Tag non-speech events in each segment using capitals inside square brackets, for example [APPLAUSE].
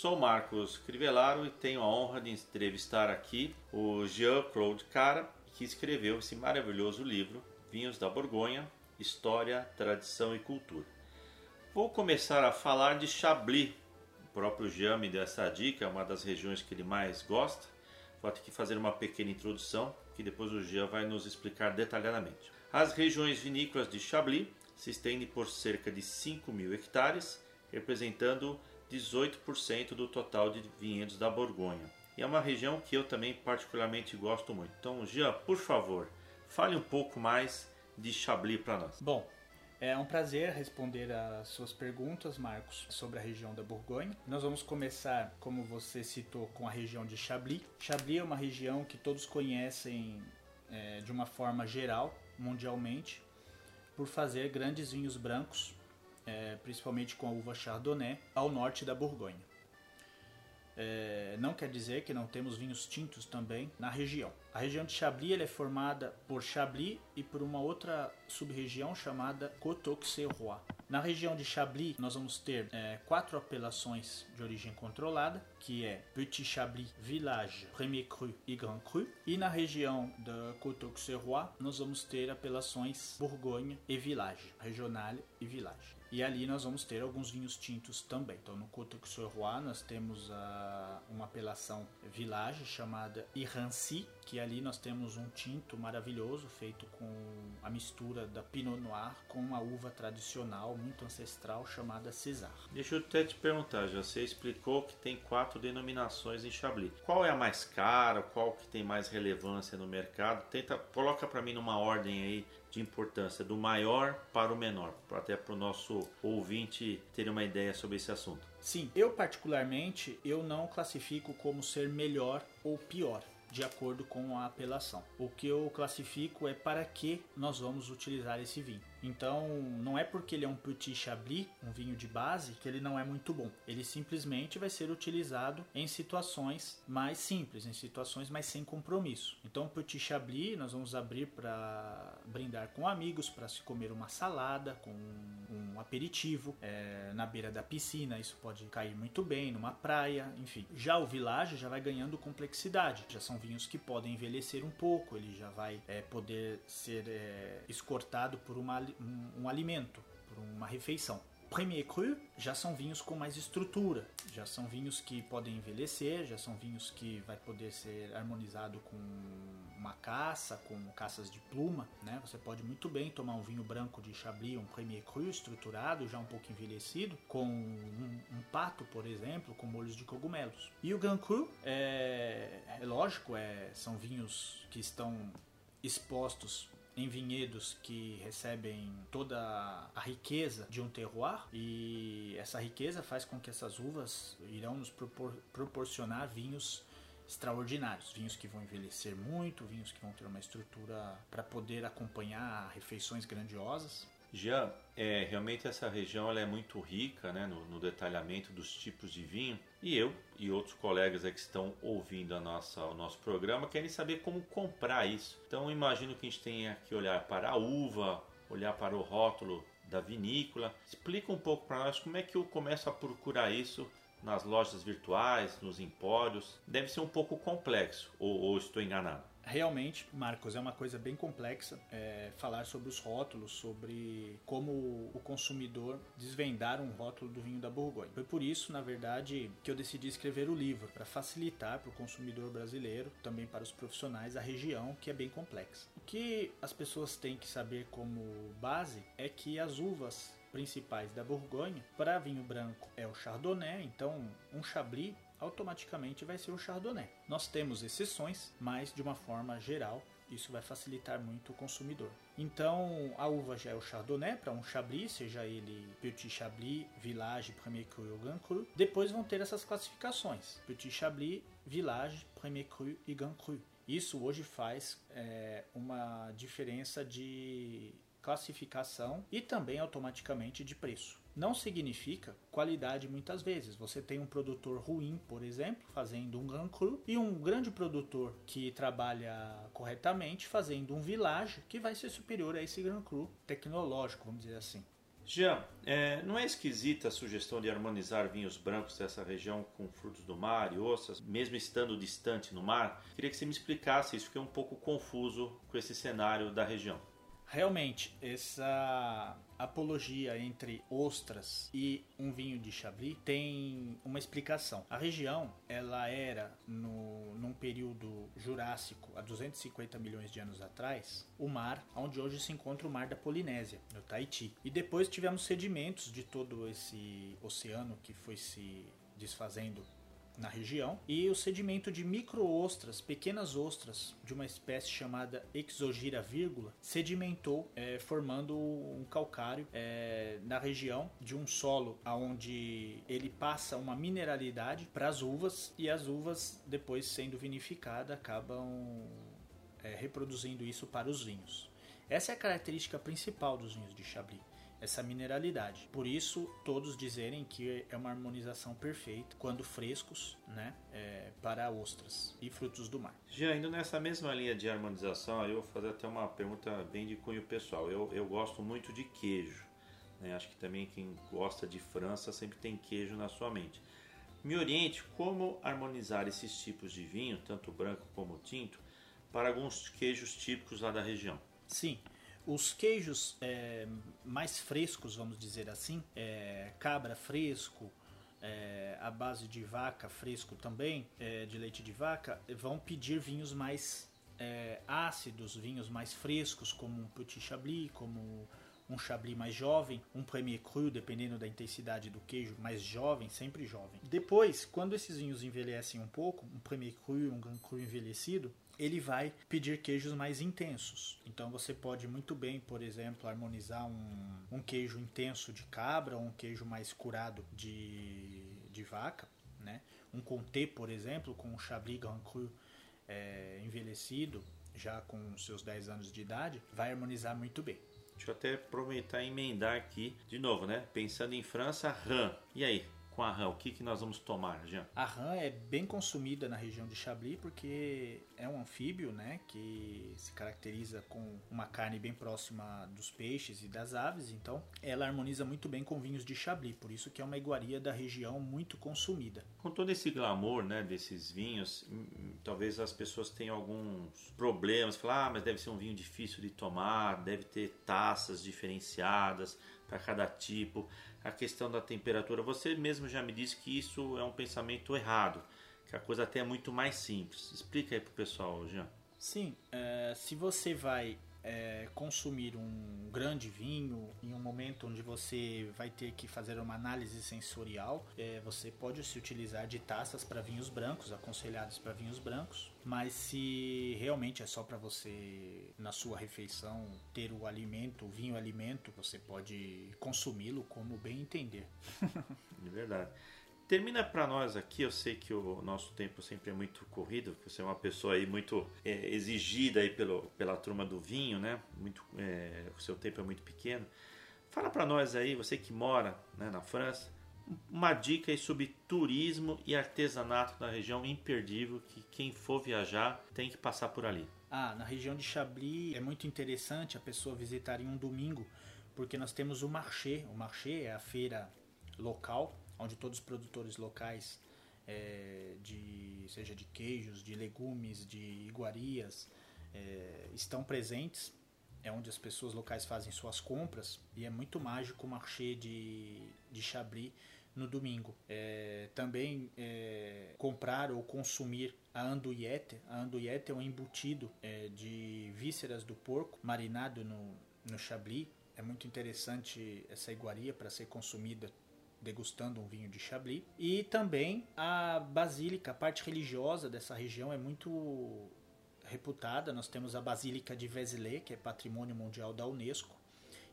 Sou Marcos Crivellaro e tenho a honra de entrevistar aqui o Jean-Claude Cara, que escreveu esse maravilhoso livro, Vinhos da Borgonha, História, Tradição e Cultura. Vou começar a falar de Chablis. O próprio Jean me deu essa dica, é uma das regiões que ele mais gosta. Vou ter que fazer uma pequena introdução, que depois o Jean vai nos explicar detalhadamente. As regiões vinícolas de Chablis se estendem por cerca de 5 mil hectares, representando 18% do total de vinhedos da Borgonha. E é uma região que eu também particularmente gosto muito. Então, Jean, por favor, fale um pouco mais de Chablis para nós. Bom, é um prazer responder às suas perguntas, Marcos, sobre a região da Borgonha. Nós vamos começar, como você citou, com a região de Chablis. Chablis é uma região que todos conhecem é, de uma forma geral, mundialmente, por fazer grandes vinhos brancos é, principalmente com a uva Chardonnay, ao norte da Borgonha. É, não quer dizer que não temos vinhos tintos também na região. A região de Chablis é formada por Chablis e por uma outra sub-região chamada Côte-Auxerrois. Na região de Chablis, nós vamos ter é, quatro apelações de origem controlada, que é Petit Chablis, Village, Premier Cru e Grand Cru. E na região da Côte-Auxerrois, nós vamos ter apelações Bourgogne e Village, Regional e Village. E ali nós vamos ter alguns vinhos tintos também. Então no Côte-Auxerrois nós temos a, uma apelação Village chamada Irancy, que ali nós temos um tinto maravilhoso feito com a mistura da Pinot Noir com uma uva tradicional muito ancestral chamada César. Deixa eu até te perguntar, já você explicou que tem quatro denominações em Chablis. Qual é a mais cara? Qual que tem mais relevância no mercado? Tenta coloca para mim numa ordem aí de importância do maior para o menor, até para o nosso ouvinte ter uma ideia sobre esse assunto. Sim, eu particularmente eu não classifico como ser melhor ou pior de acordo com a apelação. O que eu classifico é para que nós vamos utilizar esse vinho. Então, não é porque ele é um Petit Chablis, um vinho de base, que ele não é muito bom. Ele simplesmente vai ser utilizado em situações mais simples, em situações mais sem compromisso. Então, Petit Chablis nós vamos abrir para brindar com amigos, para se comer uma salada, com um aperitivo, é, na beira da piscina, isso pode cair muito bem, numa praia, enfim. Já o Village já vai ganhando complexidade, já são vinhos que podem envelhecer um pouco, ele já vai é, poder ser é, escortado por uma um, alimento, por uma refeição. Premier Cru já são vinhos com mais estrutura, já são vinhos que podem envelhecer, já são vinhos que vai poder ser harmonizado com uma caça, com caças de pluma, né? Você pode muito bem tomar um vinho branco de Chablis, um Premier Cru estruturado, já um pouco envelhecido, com um, um pato, por exemplo, com molhos de cogumelos. E o Grand Cru é, é lógico, é, são vinhos que estão expostos em vinhedos que recebem toda a riqueza de um terroir e essa riqueza faz com que essas uvas irão nos propor proporcionar vinhos extraordinários, vinhos que vão envelhecer muito, vinhos que vão ter uma estrutura para poder acompanhar refeições grandiosas Jean, é, realmente essa região ela é muito rica né, no, no, detalhamento dos tipos de vinho e eu e outros colegas que estão ouvindo a nossa, o nosso programa querem saber como comprar isso. Então imagino que a gente tenha que olhar para a uva, olhar para o rótulo da vinícola. Explica um pouco para nós como é que eu começo a procurar isso nas lojas virtuais, nos empórios. Deve ser um pouco complexo, ou, ou estou enganado? Realmente, Marcos, é uma coisa bem complexa é, falar sobre os rótulos, sobre como o consumidor desvendar um rótulo do vinho da Borgonha. Foi por isso, na verdade, que eu decidi escrever o livro, para facilitar para o consumidor brasileiro, também para os profissionais, a região que é bem complexa. O que as pessoas têm que saber como base é que as uvas principais da Borgonha, para vinho branco é o Chardonnay, então um Chablis automaticamente vai ser o Chardonnay. Nós temos exceções, mas de uma forma geral isso vai facilitar muito o consumidor. Então, a uva já é o Chardonnay para um Chablis, seja ele Petit Chablis, Village, Premier Cru ou Grand Cru. Depois vão ter essas classificações: Petit Chablis, Village, Premier Cru e Grand Cru. Isso hoje faz é, uma diferença de classificação e também automaticamente de preço. Não significa qualidade muitas vezes. Você tem um produtor ruim, por exemplo, fazendo um Grand Cru, e um grande produtor que trabalha corretamente fazendo um Village, que vai ser superior a esse Grand Cru tecnológico, vamos dizer assim. Jean, é, não é esquisita a sugestão de harmonizar vinhos brancos dessa região com frutos do mar e ossos, mesmo estando distante no mar? Queria que você me explicasse isso, fiquei um pouco confuso com esse cenário da região. Realmente, essa apologia entre ostras e um vinho de Chablis tem uma explicação. A região, ela era no num período jurássico, há 250 milhões de anos atrás, o mar onde hoje se encontra o mar da Polinésia, no Tahiti. E depois tivemos sedimentos de todo esse oceano que foi se desfazendo na região e o sedimento de micro-ostras, pequenas ostras de uma espécie chamada Exogira vírgula, sedimentou é, formando um calcário é, na região de um solo onde ele passa uma mineralidade para as uvas e as uvas depois sendo vinificadas acabam é, reproduzindo isso para os vinhos. Essa é a característica principal dos vinhos de Chablis essa mineralidade. Por isso, todos dizerem que é uma harmonização perfeita quando frescos, né, é, para ostras e frutos do mar. Já indo nessa mesma linha de harmonização, eu vou fazer até uma pergunta bem de cunho pessoal. Eu, eu gosto muito de queijo. Né? Acho que também quem gosta de França sempre tem queijo na sua mente. Me oriente como harmonizar esses tipos de vinho, tanto branco como tinto, para alguns queijos típicos lá da região. Sim. Os queijos é, mais frescos, vamos dizer assim, é, cabra fresco, é, a base de vaca fresco também, é, de leite de vaca, vão pedir vinhos mais é, ácidos, vinhos mais frescos, como um Petit Chablis, como um Chablis mais jovem, um Premier Cru, dependendo da intensidade do queijo, mais jovem, sempre jovem. Depois, quando esses vinhos envelhecem um pouco, um Premier Cru, um Grand Cru envelhecido, ele vai pedir queijos mais intensos. Então você pode muito bem, por exemplo, harmonizar um, um queijo intenso de cabra, ou um queijo mais curado de, de vaca, né? Um Comté, por exemplo, com um Chablis Grand Cru é, envelhecido, já com seus 10 anos de idade, vai harmonizar muito bem. Deixa eu até aproveitar e emendar aqui de novo, né? Pensando em França, RAM. E aí, com a rã? O que, que nós vamos tomar, Jean? A rã é bem consumida na região de Chablis porque é um anfíbio, né, que se caracteriza com uma carne bem próxima dos peixes e das aves, então ela harmoniza muito bem com vinhos de Chablis, por isso que é uma iguaria da região muito consumida. Com todo esse glamour, né, desses vinhos, hum, hum, talvez as pessoas tenham alguns problemas, falar, ah, mas deve ser um vinho difícil de tomar, deve ter taças diferenciadas para cada tipo a questão da temperatura. Você mesmo já me disse que isso é um pensamento errado, que a coisa até é muito mais simples. Explica aí pro pessoal, Jean. Sim, é, se você vai é, consumir um grande vinho em um momento onde você vai ter que fazer uma análise sensorial, é, você pode se utilizar de taças para vinhos brancos, aconselhados para vinhos brancos. Mas se realmente é só para você na sua refeição ter o alimento, o vinho alimento, você pode consumi-lo como bem entender. De [LAUGHS] verdade. Termina para nós aqui, eu sei que o nosso tempo sempre é muito corrido, você é uma pessoa aí muito é, exigida aí pelo, pela turma do vinho, né? Muito, é, o seu tempo é muito pequeno. Fala para nós aí, você que mora né, na França, uma dica aí sobre turismo e artesanato na região imperdível que quem for viajar tem que passar por ali. Ah, na região de Chablis é muito interessante a pessoa visitar em um domingo, porque nós temos o marché. O marché é a feira local onde todos os produtores locais, é, de, seja de queijos, de legumes, de iguarias, é, estão presentes. É onde as pessoas locais fazem suas compras e é muito mágico o marché de, de Chablis no domingo. É, também é, comprar ou consumir a andouillette. A andouillette é um embutido é, de vísceras do porco marinado no, no Chablis. É muito interessante essa iguaria para ser consumida degustando um vinho de Chablis. E também a basílica, a parte religiosa dessa região é muito reputada. Nós temos a Basílica de Vézelay, que é patrimônio mundial da Unesco,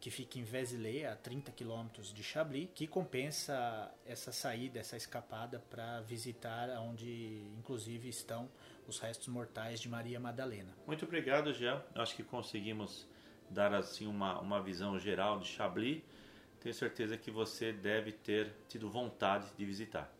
que fica em Vézelay, a 30 quilômetros de Chablis, que compensa essa saída, essa escapada para visitar onde inclusive estão os restos mortais de Maria Madalena. Muito obrigado, Jean. Acho que conseguimos dar assim uma, uma visão geral de Chablis tenho certeza que você deve ter tido vontade de visitar.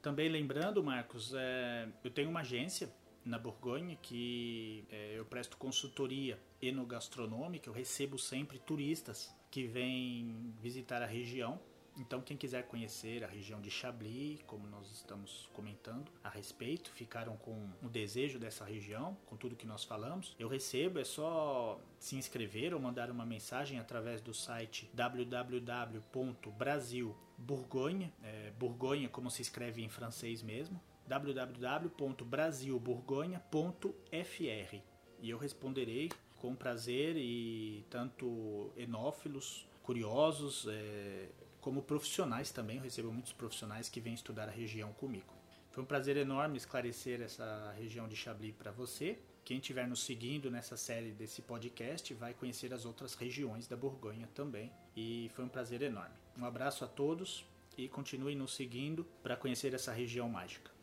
Também lembrando, Marcos, é, eu tenho uma agência na Borgonha, que é, eu presto consultoria enogastronômica, eu recebo sempre turistas que vêm visitar a região então, quem quiser conhecer a região de Chablis, como nós estamos comentando a respeito, ficaram com o desejo dessa região, com tudo que nós falamos, eu recebo, é só se inscrever ou mandar uma mensagem através do site www.brasilburgonha, é, Burgonha como se escreve em francês mesmo, www.brasilburgonha.fr e eu responderei com prazer e tanto enófilos, curiosos, é, como profissionais também, eu recebo muitos profissionais que vêm estudar a região comigo. Foi um prazer enorme esclarecer essa região de Chablis para você. Quem estiver nos seguindo nessa série desse podcast vai conhecer as outras regiões da Borgonha também. E foi um prazer enorme. Um abraço a todos e continue nos seguindo para conhecer essa região mágica.